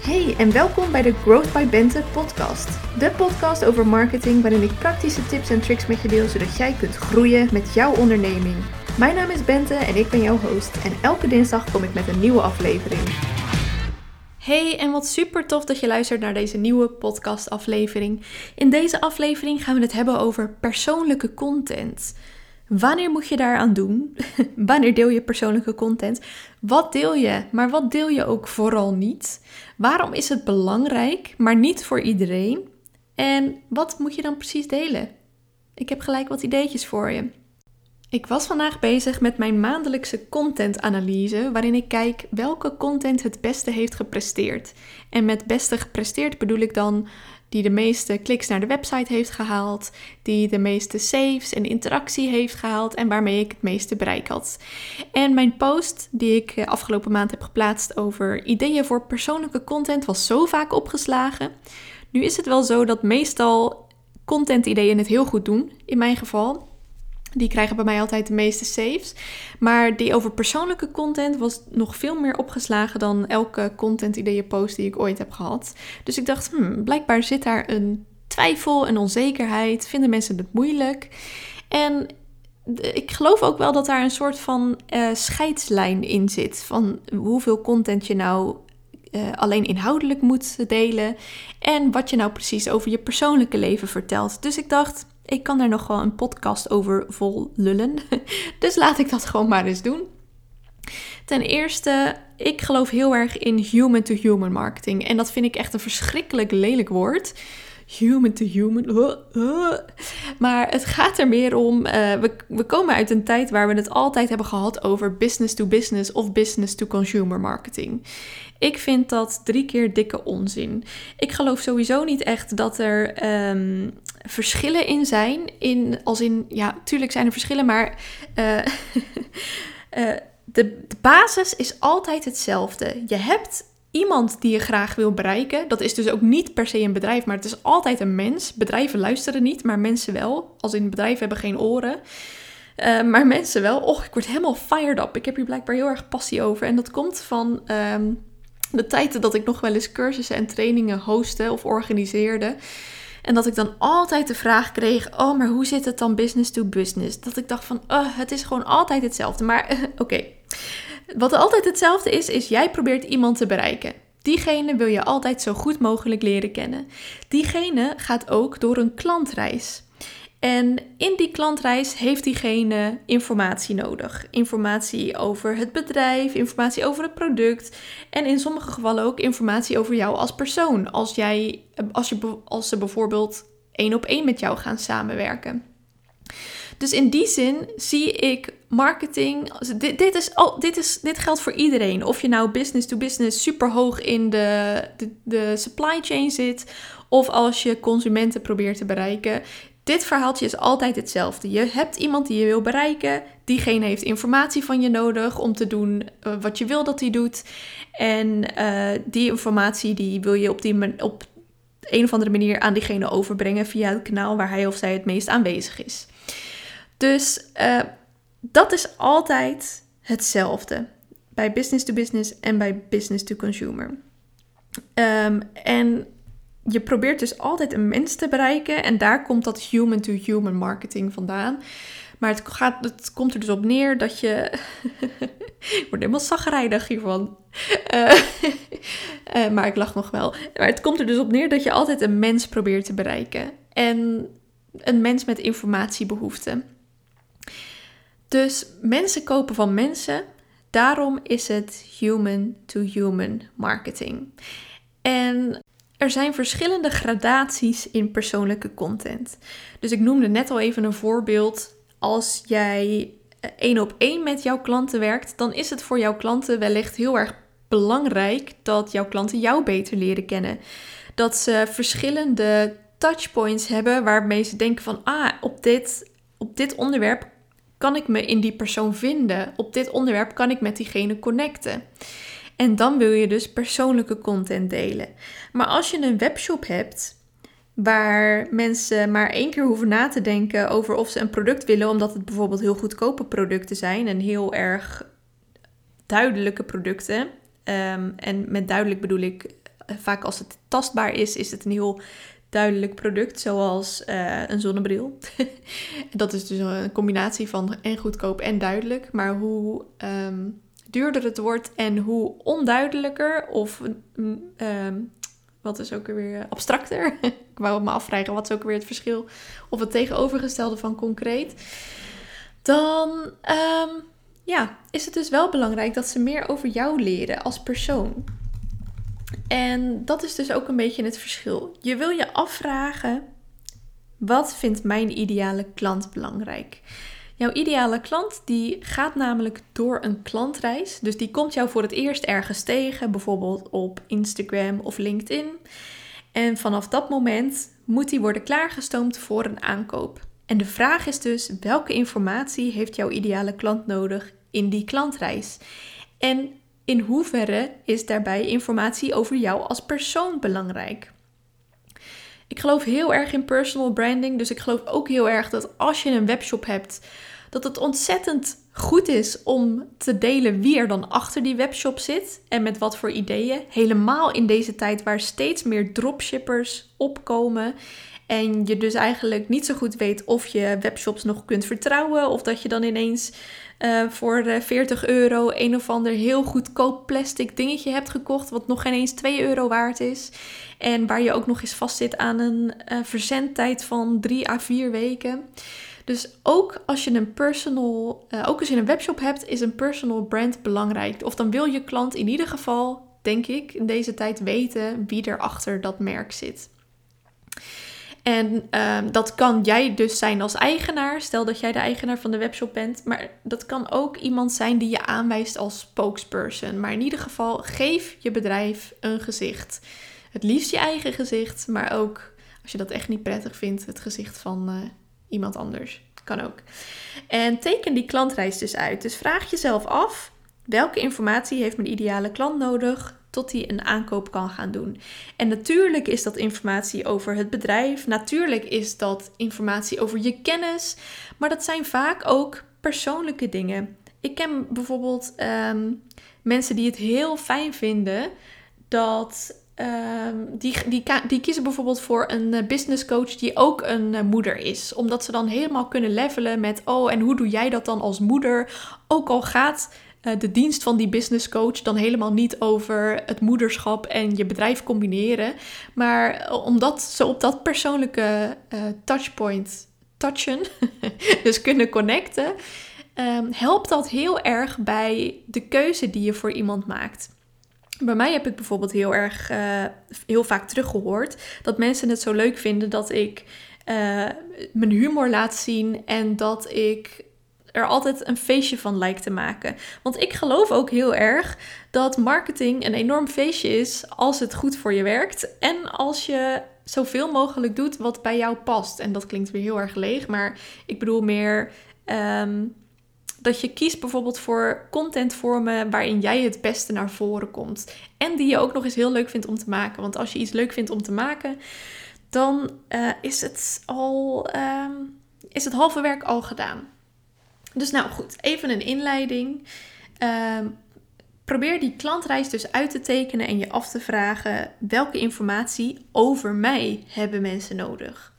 Hey en welkom bij de Growth by Bente podcast. De podcast over marketing waarin ik praktische tips en tricks met je deel zodat jij kunt groeien met jouw onderneming. Mijn naam is Bente en ik ben jouw host en elke dinsdag kom ik met een nieuwe aflevering. Hey en wat super tof dat je luistert naar deze nieuwe podcast aflevering. In deze aflevering gaan we het hebben over persoonlijke content. Wanneer moet je daaraan doen? Wanneer deel je persoonlijke content? Wat deel je, maar wat deel je ook vooral niet? Waarom is het belangrijk, maar niet voor iedereen? En wat moet je dan precies delen? Ik heb gelijk wat ideetjes voor je. Ik was vandaag bezig met mijn maandelijkse contentanalyse, waarin ik kijk welke content het beste heeft gepresteerd. En met beste gepresteerd bedoel ik dan die de meeste kliks naar de website heeft gehaald, die de meeste saves en interactie heeft gehaald en waarmee ik het meeste bereik had. En mijn post die ik eh, afgelopen maand heb geplaatst over ideeën voor persoonlijke content was zo vaak opgeslagen. Nu is het wel zo dat meestal content ideeën het heel goed doen, in mijn geval. Die krijgen bij mij altijd de meeste saves. Maar die over persoonlijke content was nog veel meer opgeslagen dan elke content ideeën post die ik ooit heb gehad. Dus ik dacht, hmm, blijkbaar zit daar een twijfel, een onzekerheid. Vinden mensen het moeilijk? En ik geloof ook wel dat daar een soort van uh, scheidslijn in zit. Van hoeveel content je nou uh, alleen inhoudelijk moet delen. En wat je nou precies over je persoonlijke leven vertelt. Dus ik dacht, ik kan daar nog wel een podcast over vol lullen. Dus laat ik dat gewoon maar eens doen. Ten eerste, ik geloof heel erg in human-to-human marketing. En dat vind ik echt een verschrikkelijk lelijk woord. Human to human. Maar het gaat er meer om. Uh, we, we komen uit een tijd waar we het altijd hebben gehad over business to business of business to consumer marketing. Ik vind dat drie keer dikke onzin. Ik geloof sowieso niet echt dat er um, verschillen in zijn. In, als in, ja, tuurlijk zijn er verschillen, maar uh, uh, de, de basis is altijd hetzelfde. Je hebt iemand die je graag wil bereiken. Dat is dus ook niet per se een bedrijf, maar het is altijd een mens. Bedrijven luisteren niet, maar mensen wel. Als in bedrijven hebben geen oren. Uh, maar mensen wel. Och, ik word helemaal fired up. Ik heb hier blijkbaar heel erg passie over. En dat komt van um, de tijden dat ik nog wel eens cursussen en trainingen hostte of organiseerde. En dat ik dan altijd de vraag kreeg: Oh, maar hoe zit het dan business to business? Dat ik dacht van: oh, het is gewoon altijd hetzelfde. Maar oké. Wat altijd hetzelfde is, is jij probeert iemand te bereiken. Diegene wil je altijd zo goed mogelijk leren kennen. Diegene gaat ook door een klantreis. En in die klantreis heeft diegene informatie nodig. Informatie over het bedrijf, informatie over het product en in sommige gevallen ook informatie over jou als persoon. Als, jij, als, je, als ze bijvoorbeeld één op één met jou gaan samenwerken. Dus in die zin zie ik marketing. Dit, dit, is, dit, is, dit geldt voor iedereen. Of je nou business to business super hoog in de, de, de supply chain zit. Of als je consumenten probeert te bereiken. Dit verhaaltje is altijd hetzelfde. Je hebt iemand die je wil bereiken. Diegene heeft informatie van je nodig om te doen uh, wat je wil dat hij doet. En uh, die informatie die wil je op, die op een of andere manier aan diegene overbrengen via het kanaal waar hij of zij het meest aanwezig is. Dus uh, dat is altijd hetzelfde bij business to business en bij business to consumer. Um, en je probeert dus altijd een mens te bereiken en daar komt dat human-to-human marketing vandaan. Maar het, gaat, het komt er dus op neer dat je. ik word helemaal zagrijdig hiervan. Uh, maar ik lach nog wel. Maar het komt er dus op neer dat je altijd een mens probeert te bereiken. En een mens met informatiebehoeften. Dus mensen kopen van mensen. Daarom is het human-to-human marketing. En er zijn verschillende gradaties in persoonlijke content. Dus ik noemde net al even een voorbeeld. Als jij eh, één op één met jouw klanten werkt, dan is het voor jouw klanten wellicht heel erg belangrijk dat jouw klanten jou beter leren kennen. Dat ze verschillende touchpoints hebben waarmee ze denken van ah, op dit, op dit onderwerp kan ik me in die persoon vinden? Op dit onderwerp kan ik met diegene connecten? En dan wil je dus persoonlijke content delen. Maar als je een webshop hebt waar mensen maar één keer hoeven na te denken over of ze een product willen, omdat het bijvoorbeeld heel goedkope producten zijn en heel erg duidelijke producten. Um, en met duidelijk bedoel ik vaak als het tastbaar is, is het een heel duidelijk product, zoals uh, een zonnebril. dat is dus een combinatie van en goedkoop en duidelijk. Maar hoe um, duurder het wordt en hoe onduidelijker of um, wat is ook weer abstracter. ik wou me afvragen, wat is ook weer het verschil of het tegenovergestelde van concreet. Dan um, ja, is het dus wel belangrijk dat ze meer over jou leren als persoon. En dat is dus ook een beetje het verschil. Je wil je afvragen: wat vindt mijn ideale klant belangrijk? Jouw ideale klant die gaat namelijk door een klantreis. Dus die komt jou voor het eerst ergens tegen, bijvoorbeeld op Instagram of LinkedIn. En vanaf dat moment moet die worden klaargestoomd voor een aankoop. En de vraag is dus: welke informatie heeft jouw ideale klant nodig in die klantreis? En in hoeverre is daarbij informatie over jou als persoon belangrijk? Ik geloof heel erg in personal branding, dus ik geloof ook heel erg dat als je een webshop hebt, dat het ontzettend goed is om te delen wie er dan achter die webshop zit en met wat voor ideeën. Helemaal in deze tijd waar steeds meer dropshippers opkomen en je dus eigenlijk niet zo goed weet of je webshops nog kunt vertrouwen. Of dat je dan ineens uh, voor 40 euro een of ander heel goedkoop plastic dingetje hebt gekocht. Wat nog geen eens 2 euro waard is. En waar je ook nog eens vastzit aan een uh, verzendtijd van 3 à 4 weken. Dus ook als je een personal, ook als je een webshop hebt, is een personal brand belangrijk. Of dan wil je klant in ieder geval, denk ik, in deze tijd weten wie er achter dat merk zit. En um, dat kan jij dus zijn als eigenaar. Stel dat jij de eigenaar van de webshop bent. Maar dat kan ook iemand zijn die je aanwijst als spokesperson. Maar in ieder geval, geef je bedrijf een gezicht. Het liefst je eigen gezicht, maar ook als je dat echt niet prettig vindt, het gezicht van uh, iemand anders. Kan ook. En teken die klantreis dus uit. Dus vraag jezelf af: welke informatie heeft mijn ideale klant nodig? Tot hij een aankoop kan gaan doen. En natuurlijk is dat informatie over het bedrijf, natuurlijk is dat informatie over je kennis, maar dat zijn vaak ook persoonlijke dingen. Ik ken bijvoorbeeld ehm, mensen die het heel fijn vinden dat. Um, die, die, die kiezen bijvoorbeeld voor een eh, business coach die ook een uh, moeder is. Omdat ze dan helemaal kunnen levelen met: oh, en hoe doe jij dat dan als moeder? Ook al gaat eh, de dienst van die business coach dan helemaal niet over het moederschap en je bedrijf combineren. Maar eh, omdat ze op dat persoonlijke uh, touchpoint touchen, dus kunnen connecten, um, helpt dat heel erg bij de keuze die je voor iemand maakt. Bij mij heb ik bijvoorbeeld heel erg, heel vaak teruggehoord dat mensen het zo leuk vinden dat ik mijn humor laat zien en dat ik er altijd een feestje van lijkt te maken. Want ik geloof ook heel erg dat marketing een enorm feestje is als het goed voor je werkt en als je zoveel mogelijk doet wat bij jou past. En dat klinkt weer heel erg leeg, maar ik bedoel meer ehm, dat je kiest bijvoorbeeld voor contentvormen waarin jij het beste naar voren komt. En die je ook nog eens heel leuk vindt om te maken. Want als je iets leuk vindt om te maken, dan uh, is het al. Um, is het halve werk al gedaan. Dus nou goed, even een inleiding. Ehm, probeer die klantreis dus uit te tekenen en je af te vragen welke informatie over mij hebben mensen nodig.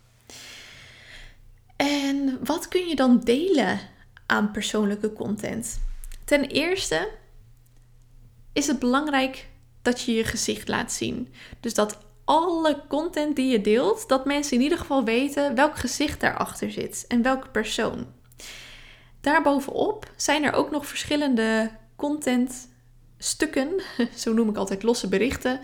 En wat kun je dan delen aan persoonlijke content? Ten eerste is het belangrijk dat je je gezicht laat zien. Dus dat alle content die je deelt, dat mensen in ieder geval weten welk gezicht daarachter zit en welke persoon. Daarbovenop zijn er ook nog verschillende contentstukken, zo noem ik altijd losse berichten,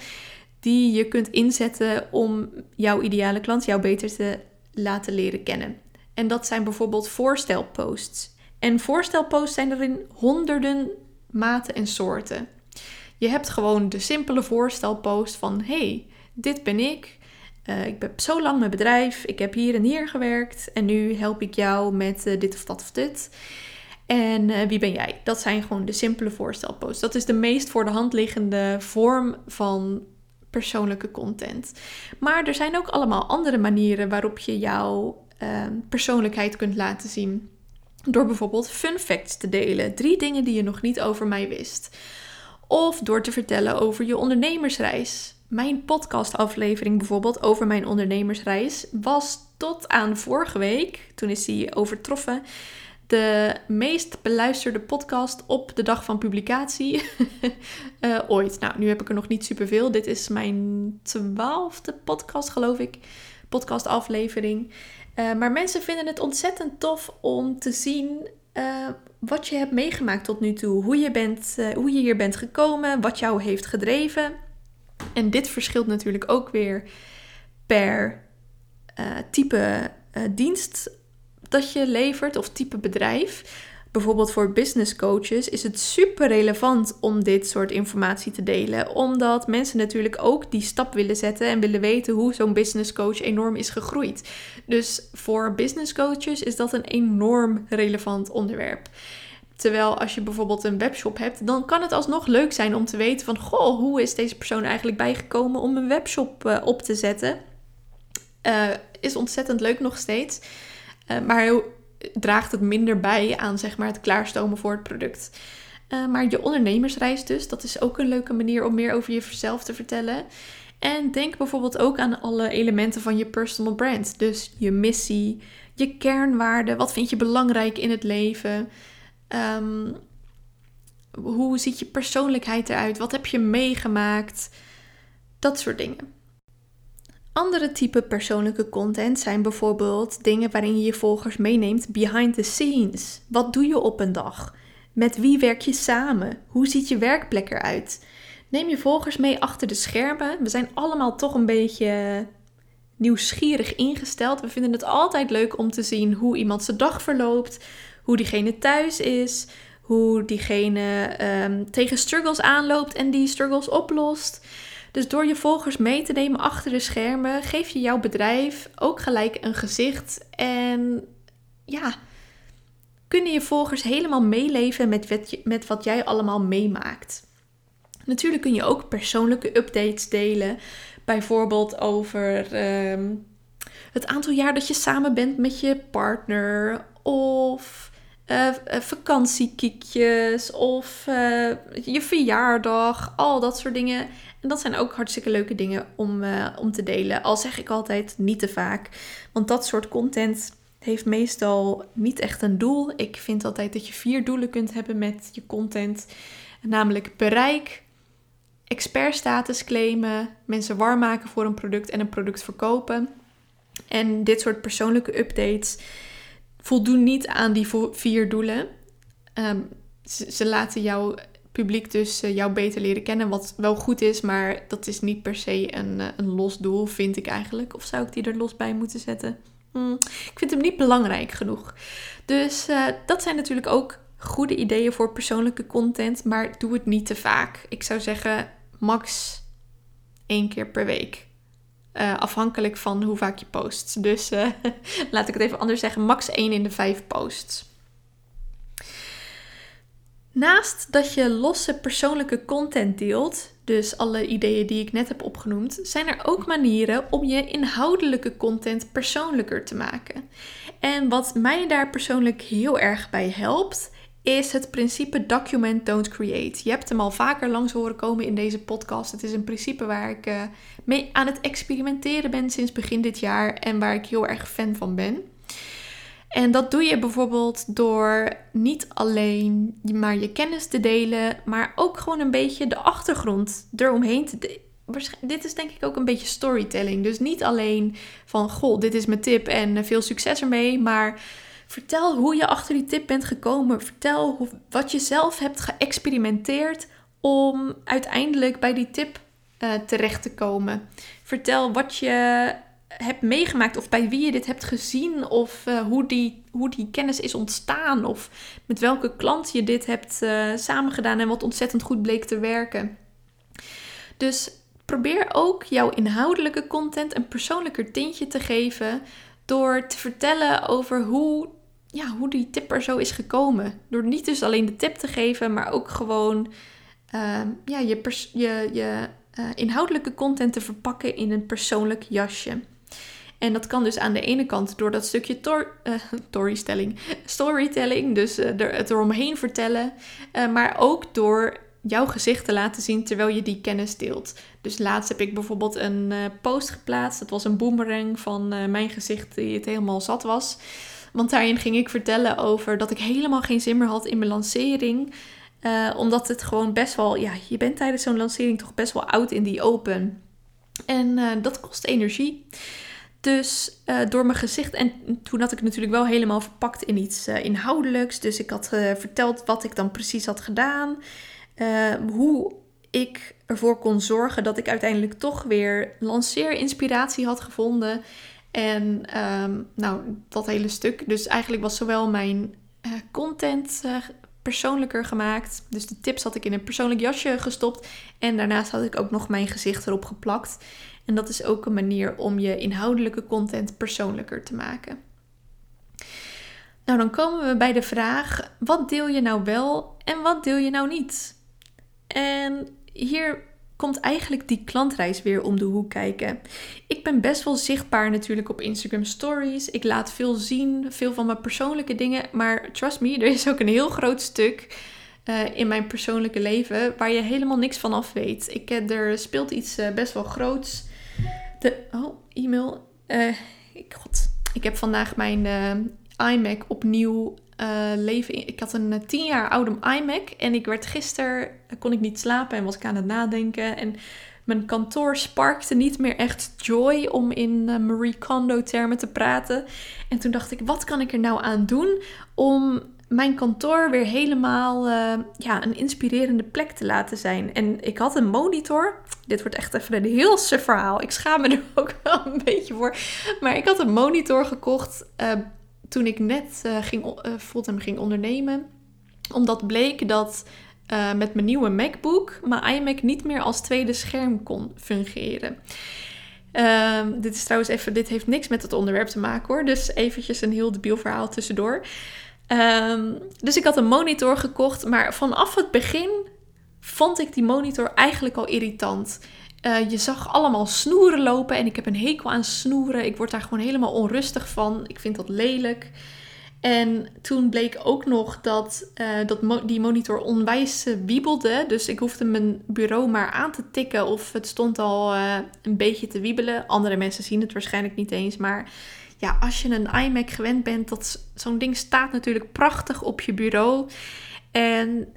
die je kunt inzetten om jouw ideale klant jou beter te laten leren kennen. En dat zijn bijvoorbeeld voorstelposts. En voorstelposts zijn er in honderden maten en soorten. Je hebt gewoon de simpele voorstelpost van: hey, dit ben ik. Uh, ik heb zo lang mijn bedrijf, ik heb hier en hier gewerkt en nu help ik jou met uh, dit of dat of dit. En uh, wie ben jij? Dat zijn gewoon de simpele voorstelposts. Dat is de meest voor de hand liggende vorm van persoonlijke content. Maar er zijn ook allemaal andere manieren waarop je jouw persoonlijkheid kunt laten zien. Door bijvoorbeeld fun facts te delen. Drie dingen die je nog niet over mij wist. Of door te vertellen over je ondernemersreis. Mijn podcastaflevering bijvoorbeeld over mijn ondernemersreis was tot aan vorige week, toen is die overtroffen, de meest beluisterde podcast op de dag van publicatie uh, ooit. Nou, nu heb ik er nog niet superveel. Dit is mijn twaalfde podcast, geloof ik. Podcastaflevering. Uh, maar mensen vinden het ontzettend tof om te zien uh, wat je hebt meegemaakt tot nu toe. Hoe je, bent, hoe je hier bent gekomen, wat jou heeft gedreven. En dit verschilt natuurlijk ook weer per type dienst dat je levert of type bedrijf. Bijvoorbeeld voor business coaches is het super relevant om dit soort informatie te delen, omdat mensen natuurlijk ook die stap willen zetten en willen weten hoe zo'n business coach enorm is gegroeid. Dus voor business coaches is dat een enorm relevant onderwerp. Terwijl als je bijvoorbeeld een webshop hebt, dan kan het alsnog leuk zijn om te weten van, goh, hoe is deze persoon eigenlijk bijgekomen om een webshop uh, op te zetten? Uh, is ontzettend leuk nog steeds. Uh, maar draagt het minder bij aan zeg maar, het klaarstomen voor het product. Maar je ondernemersreis dus, dat is ook een leuke manier om meer over jezelf te vertellen. En denk bijvoorbeeld ook aan alle elementen van je personal brand. Dus je missie, je kernwaarden, wat vind je belangrijk in het leven? Um, hoe ziet je persoonlijkheid eruit? Wat heb je meegemaakt? Dat soort dingen. Andere type persoonlijke content zijn bijvoorbeeld dingen waarin je je volgers meeneemt behind the scenes. Wat doe je op een dag? Met wie werk je samen? Hoe ziet je werkplek eruit? Neem je volgers mee achter de schermen. We zijn allemaal toch een beetje nieuwsgierig ingesteld. We vinden het altijd leuk om te zien hoe iemand zijn dag verloopt, hoe diegene thuis is, hoe diegene um, tegen struggles aanloopt en die struggles oplost. Dus door je volgers mee te nemen achter de schermen, geef je jouw bedrijf ook gelijk een gezicht. En ja, kunnen je volgers helemaal meeleven met wat, met wat jij allemaal meemaakt. Natuurlijk kun je ook persoonlijke updates delen. Bijvoorbeeld over ehm, het aantal jaar dat je samen bent met je partner. Of uh, vakantiekiekjes. Of uh, je verjaardag. Al dat soort dingen. En dat zijn ook hartstikke leuke dingen om, om te delen. Al zeg ik altijd niet te vaak. Want dat soort content heeft meestal niet echt een doel. Ik vind altijd dat je vier doelen kunt hebben met je content. Namelijk bereik, expertstatus claimen, mensen warm maken voor een product en een product verkopen. En dit soort persoonlijke updates voldoen niet aan die vier doelen. Um, ze, laten jou publiek dus uh, jou beter leren kennen. Wat wel goed is, maar dat is niet per se een, uh, een los doel, vind ik eigenlijk. Of zou ik die er los bij moeten zetten? Hmm, ik vind hem niet belangrijk genoeg. Dus uh, dat zijn natuurlijk ook goede ideeën voor persoonlijke content, maar doe het niet te vaak. Ik zou zeggen max één keer per week. Afhankelijk van hoe vaak je post. Dus laat ik het even anders zeggen: max één in de vijf posts. Naast dat je losse persoonlijke content deelt, dus alle ideeën die ik net heb opgenoemd, zijn er ook manieren om je inhoudelijke content persoonlijker te maken. En wat mij daar persoonlijk heel erg bij helpt, is het principe document don't create. Je hebt hem al vaker langs horen komen in deze podcast. Het is een principe waar ik uh, mee aan het experimenteren ben sinds begin dit jaar en waar ik heel erg fan van ben. En dat doe je bijvoorbeeld door niet alleen maar je kennis te delen, maar ook gewoon een beetje de achtergrond eromheen te delen. Dit is denk ik ook een beetje storytelling. Dus niet alleen van, goh, dit is mijn tip en veel succes ermee, maar vertel hoe je achter die tip bent gekomen. Vertel wat je zelf hebt geëxperimenteerd om uiteindelijk bij die tip uh, terecht te komen. Vertel wat je hebt meegemaakt of bij wie je dit hebt gezien of uh, hoe, die, hoe die kennis is ontstaan of met welke klant je dit hebt uh, samengedaan en wat ontzettend goed bleek te werken. Dus probeer ook jouw inhoudelijke content een persoonlijker tintje te geven door te vertellen over hoe, ja, hoe die tip er zo is gekomen. Door niet dus alleen de tip te geven, maar ook gewoon uh, ja, je, je, je inhoudelijke content te verpakken in een persoonlijk jasje. En dat kan dus aan de ene kant door dat stukje tor uh, storytelling, dus uh, er, het eromheen vertellen, maar ook door jouw gezicht te laten zien terwijl je die kennis deelt. Dus laatst heb ik bijvoorbeeld een post geplaatst. Dat was een boomerang van mijn gezicht die het helemaal zat was. Want daarin ging ik vertellen over dat ik helemaal geen zin meer had in mijn lancering. Uh, omdat het gewoon best wel, ja, je bent tijdens zo'n lancering toch best wel oud in die open. En dat kost energie. Dus uh, door mijn gezicht. En toen had ik natuurlijk wel helemaal verpakt in iets inhoudelijks. Dus ik had verteld wat ik dan precies had gedaan. hoe ik ervoor kon zorgen dat ik uiteindelijk toch weer lanceerinspiratie had gevonden. En um, nou, dat hele stuk. Dus eigenlijk was zowel mijn content persoonlijker gemaakt. Dus de tips had ik in een persoonlijk jasje gestopt. En daarnaast had ik ook nog mijn gezicht erop geplakt. En dat is ook een manier om je inhoudelijke content persoonlijker te maken. Nou, dan komen we bij de vraag: wat deel je nou wel en wat deel je nou niet? En hier komt eigenlijk die klantreis weer om de hoek kijken. Ik ben best wel zichtbaar natuurlijk op Instagram Stories. Ik laat veel zien, veel van mijn persoonlijke dingen. Maar trust me, er is ook een heel groot stuk uh, in mijn persoonlijke leven waar je helemaal niks van af weet. Ik, uh, er speelt iets uh, best wel groots. De, oh, e-mail. God, ik heb vandaag mijn iMac opnieuw leven. Ik had een 10 jaar oude iMac en ik werd gisteren, kon ik niet slapen en was ik aan het nadenken. En mijn kantoor sparkte niet meer echt joy om in Marie Kondo termen te praten. En toen dacht ik, wat kan ik er nou aan doen om mijn kantoor weer helemaal uh, ja, een inspirerende plek te laten zijn. En ik had een monitor. Dit wordt echt even een heel suf verhaal. Ik schaam me er ook wel een beetje voor. Maar ik had een monitor gekocht uh, toen ik net uh, ging, fulltime ging ondernemen. Omdat bleek dat met mijn nieuwe MacBook mijn iMac niet meer als tweede scherm kon fungeren. Ehm, dit is trouwens even, dit heeft niks met het onderwerp te maken hoor. Dus eventjes een heel debiel verhaal tussendoor. Um, dus ik had een monitor gekocht, maar vanaf het begin vond ik die monitor eigenlijk al irritant. Uh, je zag allemaal snoeren lopen en ik heb een hekel aan snoeren. Ik word daar gewoon helemaal onrustig van. Ik vind dat lelijk. En toen bleek ook nog dat, uh, dat die monitor onwijs wiebelde. Dus ik hoefde mijn bureau maar aan te tikken of het stond al uh, een beetje te wiebelen. Andere mensen zien het waarschijnlijk niet eens, maar ja, als je een iMac gewend bent, dat zo'n ding staat natuurlijk prachtig op je bureau. En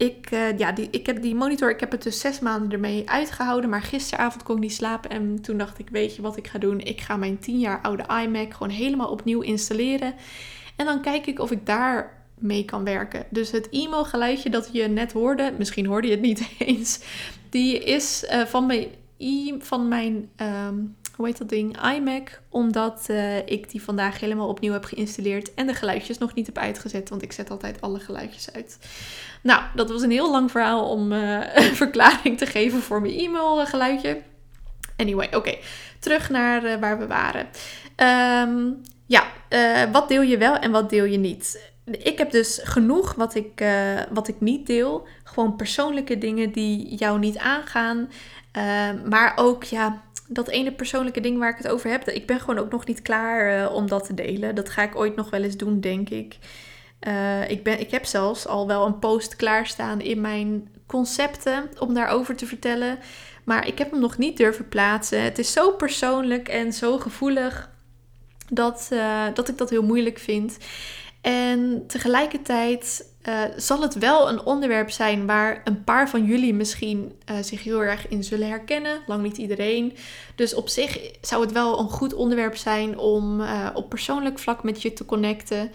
ik, uh, ja, die, ik heb die monitor, ik heb het dus zes maanden ermee uitgehouden. Maar gisteravond kon ik niet slapen. En toen dacht ik, weet je wat ik ga doen? Ik ga mijn 10 jaar oude iMac gewoon helemaal opnieuw installeren. En dan kijk ik of ik daar mee kan werken. Dus het e-mail geluidje dat je net hoorde, misschien hoorde je het niet eens. Die is uh, van mijn, e van mijn um, hoe heet dat ding, iMac, omdat uh, ik die vandaag helemaal opnieuw heb geïnstalleerd en de geluidjes nog niet heb uitgezet, want ik zet altijd alle geluidjes uit. Nou, dat was een heel lang verhaal om uh, een verklaring te geven voor mijn e-mail geluidje. Anyway, oké, terug naar waar we waren. Um, ja, wat deel je wel en wat deel je niet? ik heb dus genoeg wat ik, wat ik niet deel. Gewoon persoonlijke dingen die jou niet aangaan. Uh, maar ook ja, dat ene persoonlijke ding waar ik het over heb, ik ben gewoon ook nog niet klaar uh, om dat te delen. Dat ga ik ooit nog wel eens doen, denk ik. Uh, ik, ben, ik heb zelfs al wel een post klaarstaan in mijn concepten om daarover te vertellen. Maar ik heb hem nog niet durven plaatsen. Het is zo persoonlijk en zo gevoelig dat, uh, dat ik dat heel moeilijk vind. En tegelijkertijd uh, zal het wel een onderwerp zijn waar een paar van jullie misschien uh, zich heel erg in zullen herkennen. Lang niet iedereen. Dus op zich zou het wel een goed onderwerp zijn om uh, op persoonlijk vlak met je te connecten.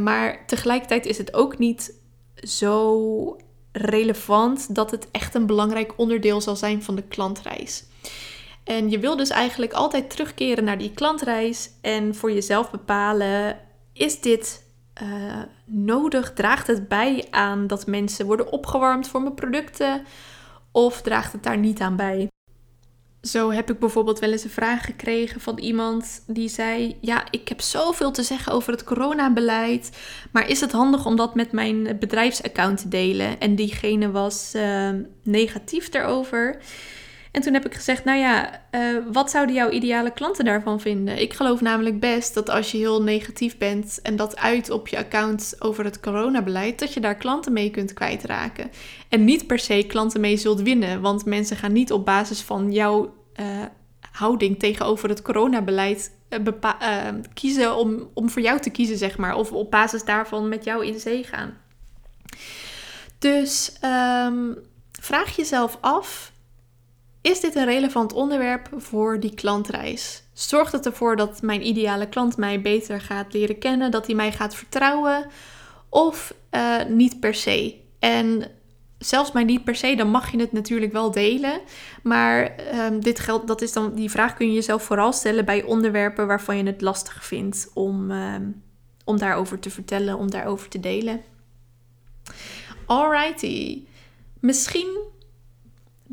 maar tegelijkertijd is het ook niet zo relevant dat het echt een belangrijk onderdeel zal zijn van de klantreis. En je wil dus eigenlijk altijd terugkeren naar die klantreis en voor jezelf bepalen: is dit uh, nodig? Draagt het bij aan dat mensen worden opgewarmd voor mijn producten? Of draagt het daar niet aan bij? Zo heb ik bijvoorbeeld wel eens een vraag gekregen van iemand die zei: Ja, ik heb zoveel te zeggen over het coronabeleid. Maar is het handig om dat met mijn bedrijfsaccount te delen? En diegene was uh, negatief daarover. En toen heb ik gezegd, nou ja, eh, wat zouden jouw ideale klanten daarvan vinden? Ik geloof namelijk best dat als je heel negatief bent en dat uit op je account over het coronabeleid, dat je daar klanten mee kunt kwijtraken. En niet per se klanten mee zult winnen, want mensen gaan niet op basis van jouw uh, houding tegenover het coronabeleid uh, kiezen om, om voor jou te kiezen, zeg maar. Of op basis daarvan met jou in zee gaan. Dus um, vraag jezelf af is dit een relevant onderwerp voor die klantreis? Zorgt het ervoor dat mijn ideale klant mij beter gaat leren kennen, dat hij mij gaat vertrouwen? Of uh, niet per se? En zelfs maar niet per se, dan mag je het natuurlijk wel delen. Maar um, dit geldt, dat is dan, die vraag kun je jezelf vooral stellen bij onderwerpen waarvan je het lastig vindt om, um, om daarover te vertellen, om daarover te delen. Alrighty. Misschien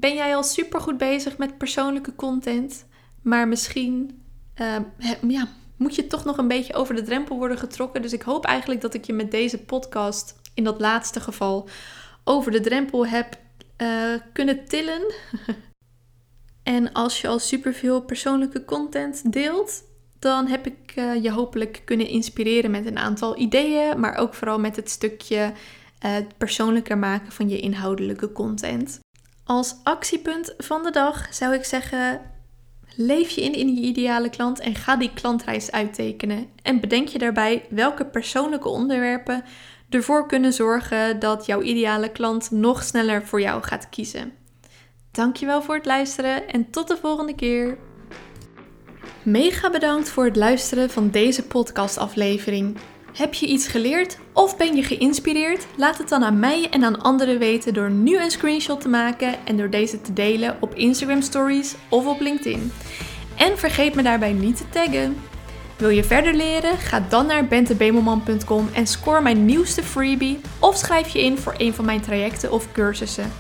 ben jij al super goed bezig met persoonlijke content, maar misschien uh, ja, moet je toch nog een beetje over de drempel worden getrokken. Dus ik hoop eigenlijk dat ik je met deze podcast, in dat laatste geval, over de drempel heb uh, kunnen tillen. en als je al superveel persoonlijke content deelt, dan heb ik uh, je hopelijk kunnen inspireren met een aantal ideeën, maar ook vooral met het stukje persoonlijker maken van je inhoudelijke content. Als actiepunt van de dag zou ik zeggen: leef je in in je ideale klant en ga die klantreis uittekenen. En bedenk je daarbij welke persoonlijke onderwerpen ervoor kunnen zorgen dat jouw ideale klant nog sneller voor jou gaat kiezen. Dankjewel voor het luisteren en tot de volgende keer. Mega bedankt voor het luisteren van deze podcastaflevering. Heb je iets geleerd of ben je geïnspireerd? Laat het dan aan mij en aan anderen weten door nu een screenshot te maken en door deze te delen op Instagram Stories of op LinkedIn. En vergeet me daarbij niet te taggen. Wil je verder leren? Ga dan naar bentebemelman.com en score mijn nieuwste freebie of schrijf je in voor een van mijn trajecten of cursussen.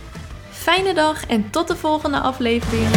Fijne dag en tot de volgende aflevering.